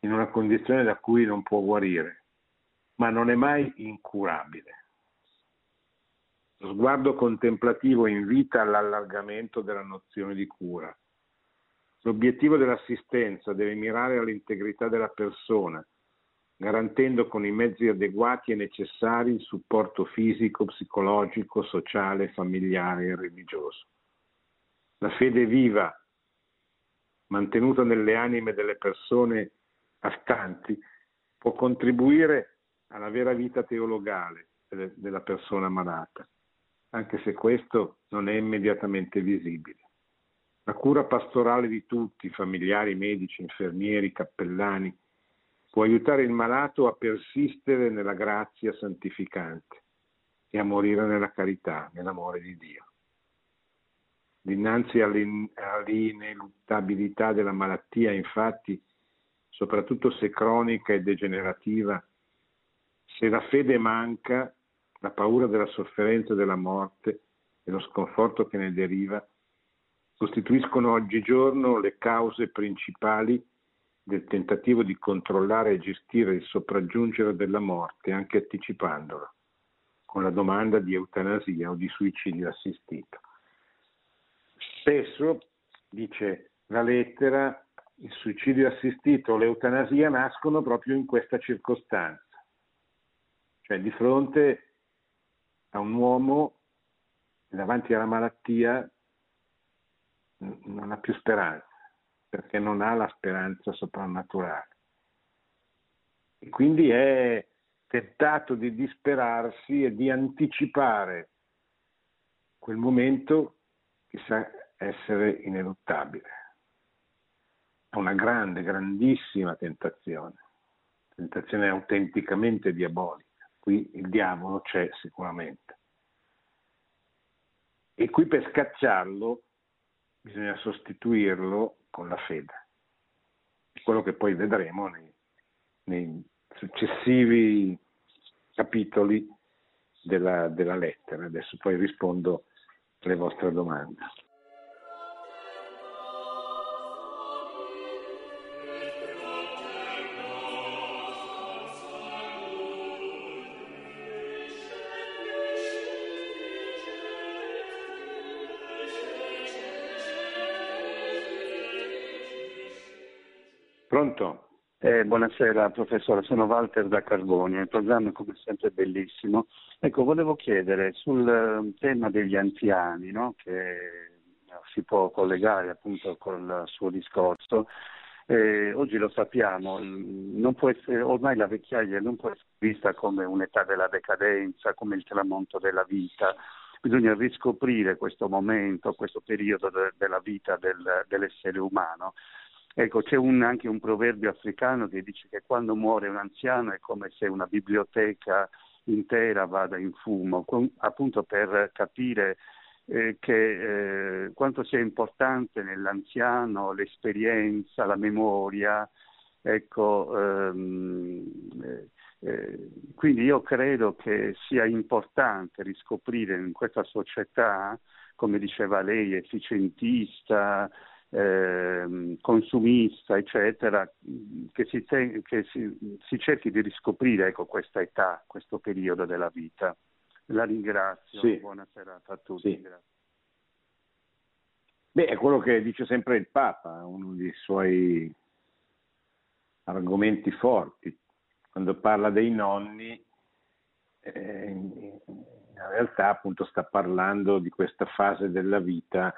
in una condizione da cui non può guarire, ma non è mai incurabile. Sguardo contemplativo invita all'allargamento della nozione di cura. L'obiettivo dell'assistenza deve mirare all'integrità della persona, garantendo con i mezzi adeguati e necessari il supporto fisico, psicologico, sociale, familiare e religioso. La fede viva mantenuta nelle anime delle persone astanti, può contribuire alla vera vita teologale della persona malata, anche se questo non è immediatamente visibile. La cura pastorale di tutti, familiari, medici, infermieri, cappellani, può aiutare il malato a persistere nella grazia santificante e a morire nella carità, nell'amore di Dio. Dinanzi all'ineluttabilità della malattia, infatti, soprattutto se cronica e degenerativa, se la fede manca, la paura della sofferenza e della morte e lo sconforto che ne deriva costituiscono oggigiorno le cause principali del tentativo di controllare e gestire il sopraggiungere della morte, anche anticipandolo, con la domanda di eutanasia o di suicidio assistito. Spesso, dice la lettera, il suicidio assistito o l'eutanasia nascono proprio in questa circostanza, cioè di fronte a un uomo davanti alla malattia non ha più speranza, perché non ha la speranza soprannaturale. E quindi è tentato di disperarsi e di anticipare quel momento che sa essere ineluttabile. È una grande, grandissima tentazione, tentazione autenticamente diabolica. Qui il diavolo c'è sicuramente. E qui per scacciarlo bisogna sostituirlo con la fede. Quello che poi vedremo nei, nei successivi capitoli della, della lettera. Adesso poi rispondo alle vostre domande. Pronto? Eh, buonasera professore, sono Walter da Carboni, il programma come sempre è bellissimo. Ecco, volevo chiedere sul eh, tema degli anziani, no? che si può collegare appunto col suo discorso. Eh, oggi lo sappiamo, essere, ormai la vecchiaia non può essere vista come un'età della decadenza, come il tramonto della vita, bisogna riscoprire questo momento, questo periodo de, della vita del, dell'essere umano Ecco, c'è un, anche un proverbio africano che dice che quando muore un anziano è come se una biblioteca intera vada in fumo, con, appunto per capire eh, che, eh, quanto sia importante nell'anziano l'esperienza, la memoria. Ecco, ehm, eh, eh quindi io credo che sia importante riscoprire in questa società, come diceva lei, efficientista, eh, consumista, eccetera, che, si, te- che si, si, cerchi di riscoprire ecco, questa età, questo periodo della vita. La ringrazio, sì. buona serata a tutti. Sì. Beh, è quello che dice sempre il Papa, uno dei suoi argomenti forti. Quando parla dei nonni, eh, in realtà appunto sta parlando di questa fase della vita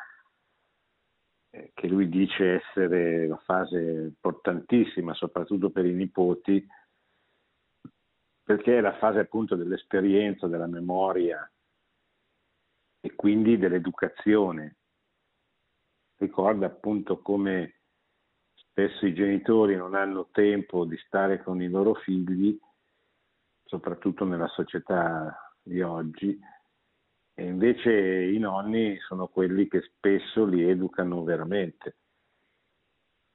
che lui dice essere una fase importantissima, soprattutto per i nipoti, perché è la fase appunto dell'esperienza, della memoria e quindi dell'educazione. Ricorda appunto come spesso i genitori non hanno tempo di stare con i loro figli, soprattutto nella società di oggi, e invece i nonni sono quelli che spesso li educano veramente.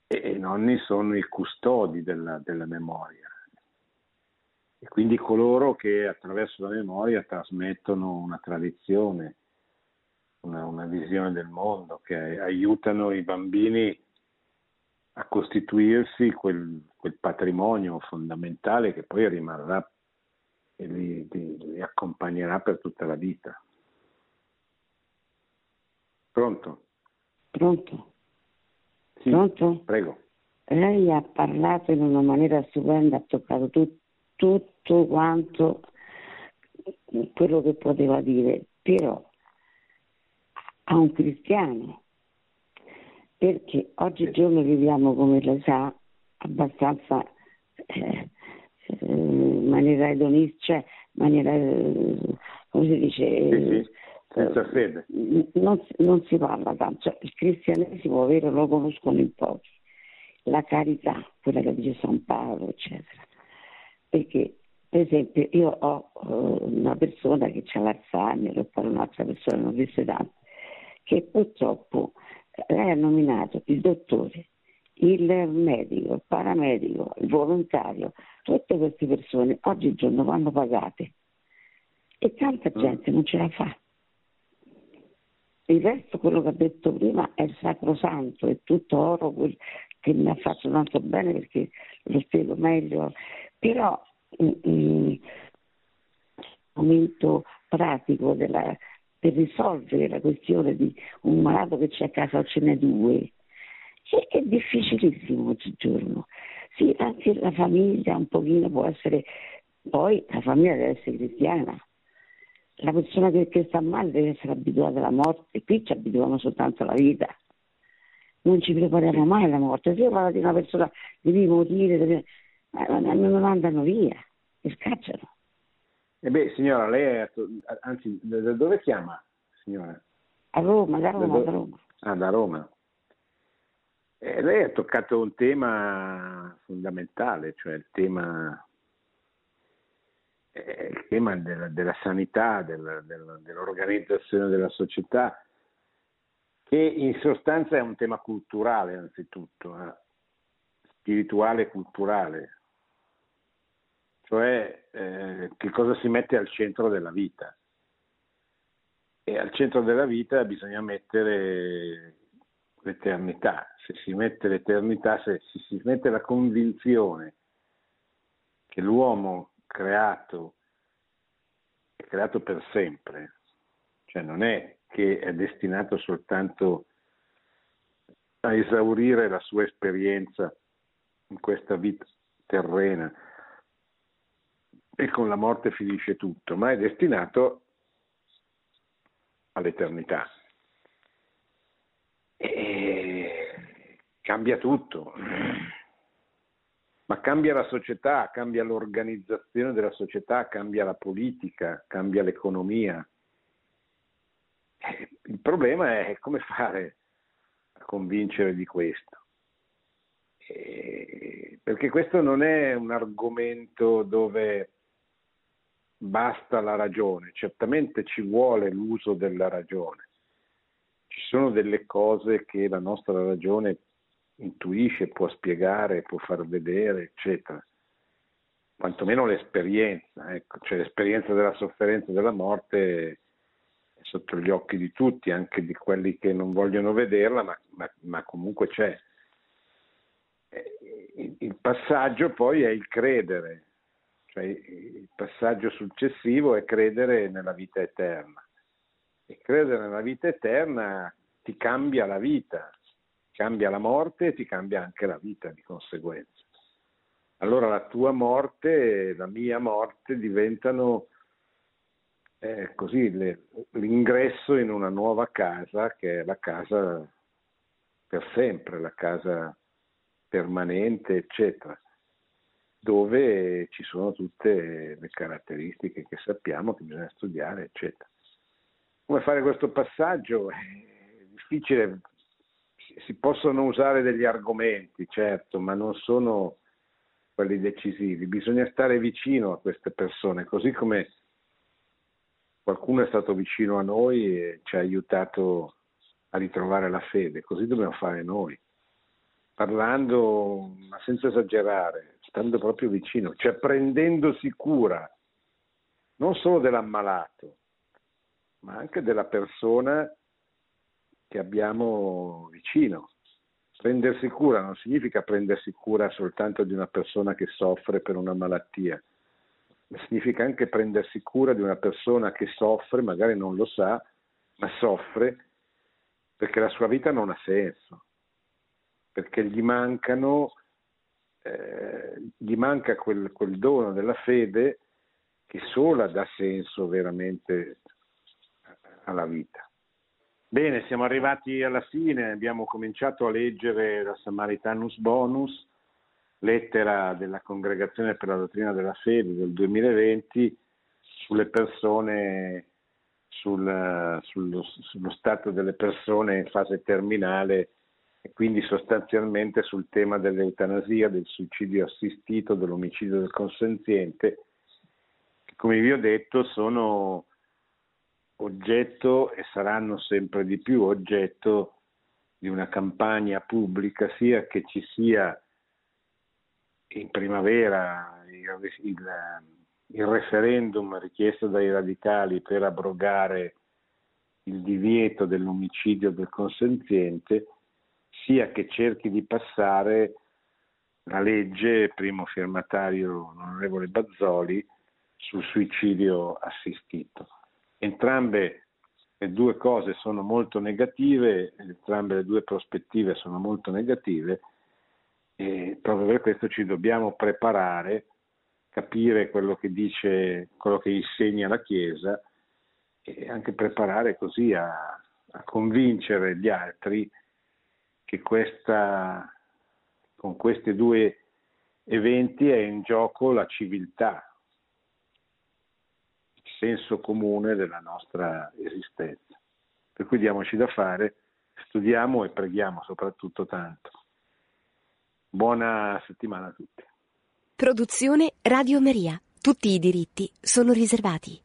E i nonni sono i custodi della, della memoria. E quindi coloro che attraverso la memoria trasmettono una tradizione, una, una visione del mondo, che aiutano i bambini a costituirsi quel, quel patrimonio fondamentale che poi rimarrà e li, li, li accompagnerà per tutta la vita. Pronto? Pronto? Sì, Pronto? Prego. Lei ha parlato in una maniera stupenda, ha toccato tu, tutto quanto quello che poteva dire, però a un cristiano, perché oggigiorno viviamo, come lei sa, abbastanza eh, eh, in maniera edonistica, cioè maniera, eh, come si dice, senza fede. Non, non, si parla tanto, cioè, il cristianesimo vero lo conoscono in pochi, la carità, quella che dice San Paolo, eccetera. Perché, per esempio, io ho uh, una persona che ha l'Alzheimer, o poi un'altra persona, non disse tanto, che purtroppo lei ha nominato il dottore, il medico, il paramedico, il volontario, tutte queste persone oggigiorno vanno pagate e tanta mm. gente non ce la fa il resto, quello che ho detto prima, è sacrosanto, è tutto oro che mi ha fatto tanto bene perché lo spiego meglio. Però il momento pratico della, per risolvere la questione di un malato che c'è a casa o ce n'è due è, è difficilissimo oggigiorno. Sì, anche la famiglia un pochino può essere, poi la famiglia deve essere cristiana, la persona che, che, sta male deve essere abituata alla morte, qui ci abituiamo soltanto alla vita, non ci prepariamo mai alla morte. Se io parlo di una persona devi morire, devi... non andano via, mi scacciano. E eh beh, signora, lei è, anzi, da dove chiama, signora? A Roma, da Roma, da, da Roma. Ah, da Roma. Eh, lei ha toccato un tema fondamentale, cioè il tema è il tema della, della sanità, della, della, dell'organizzazione della società, che in sostanza è un tema culturale anzitutto, eh? spirituale e culturale. cioè eh, che cosa si mette al centro della vita. E al centro della vita bisogna mettere l'eternità. Se si mette l'eternità, se si mette la convinzione che l'uomo creato è creato per sempre, cioè non è che è destinato soltanto a esaurire la sua esperienza in questa vita terrena. E con la morte finisce tutto, ma è destinato all'eternità. E cambia tutto, ma cambia la società, cambia l'organizzazione della società, cambia la politica, cambia l'economia. Il problema è come fare a convincere di questo. perché questo non è un argomento dove basta la ragione, certamente ci vuole l'uso della ragione. Ci sono delle cose che la nostra ragione intuisce, può spiegare, può far vedere, eccetera. Quantomeno l'esperienza, ecco. cioè l'esperienza della sofferenza e della morte è sotto gli occhi di tutti, anche di quelli che non vogliono vederla, ma, ma, ma comunque c'è. Il passaggio poi è il credere, cioè il passaggio successivo è credere nella vita eterna. E credere nella vita eterna ti cambia la vita, cambia la morte e ti cambia anche la vita di conseguenza. Allora la tua morte e la mia morte diventano eh, così le, l'ingresso in una nuova casa che è la casa per sempre, la casa permanente, eccetera dove ci sono tutte le caratteristiche che sappiamo che bisogna studiare, eccetera. Come fare questo passaggio? È difficile, si possono usare degli argomenti, certo, ma non sono quelli decisivi. Bisogna stare vicino a queste persone, così come qualcuno è stato vicino a noi e ci ha aiutato a ritrovare la fede, così dobbiamo fare noi, parlando, ma senza esagerare, stando proprio vicino, cioè prendendosi cura non solo dell'ammalato, ma anche della persona che abbiamo vicino. Prendersi cura non significa prendersi cura soltanto di una persona che soffre per una malattia, ma significa anche prendersi cura di una persona che soffre, magari non lo sa, ma soffre perché la sua vita non ha senso, perché gli mancano eh, gli manca quel, quel, dono della fede che sola dà senso veramente alla vita. Bene, siamo arrivati alla fine, abbiamo cominciato a leggere la Samaritanus Bonus, lettera della Congregazione per la Dottrina della Fede del 2020 sulle persone, sul, sullo, sullo stato delle persone in fase terminale e quindi sostanzialmente sul tema dell'eutanasia, del suicidio assistito, dell'omicidio del consenziente, che come vi ho detto sono oggetto e saranno sempre di più oggetto di una campagna pubblica, sia che ci sia in primavera il, il, il referendum richiesto dai radicali per abrogare il divieto dell'omicidio del consenziente, sia che cerchi di passare la legge, primo firmatario l'onorevole Bazzoli, sul suicidio assistito. Entrambe le due cose sono molto negative, entrambe le due prospettive sono molto negative e proprio per questo ci dobbiamo preparare, capire quello che dice, quello che insegna la Chiesa e anche preparare così a, a convincere gli altri che questa, con questi due eventi è in gioco la civiltà, il senso comune della nostra esistenza. Per cui diamoci da fare, studiamo e preghiamo soprattutto tanto. Buona settimana a tutti. Produzione Radio Maria. Tutti i diritti sono riservati.